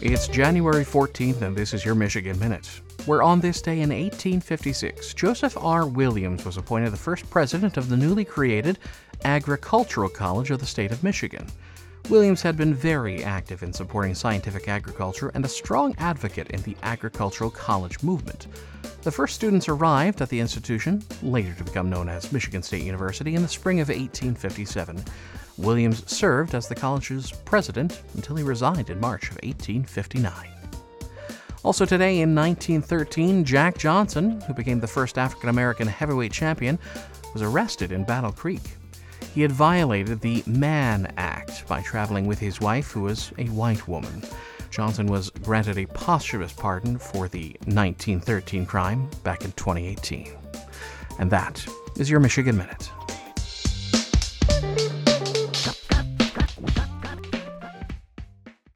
It's January 14th, and this is your Michigan Minute. Where on this day in 1856, Joseph R. Williams was appointed the first president of the newly created Agricultural College of the state of Michigan. Williams had been very active in supporting scientific agriculture and a strong advocate in the agricultural college movement. The first students arrived at the institution, later to become known as Michigan State University, in the spring of 1857. Williams served as the college's president until he resigned in March of 1859. Also today in 1913, Jack Johnson, who became the first African American heavyweight champion, was arrested in Battle Creek. He had violated the Mann Act by traveling with his wife, who was a white woman. Johnson was granted a posthumous pardon for the 1913 crime back in 2018. And that is your Michigan Minute.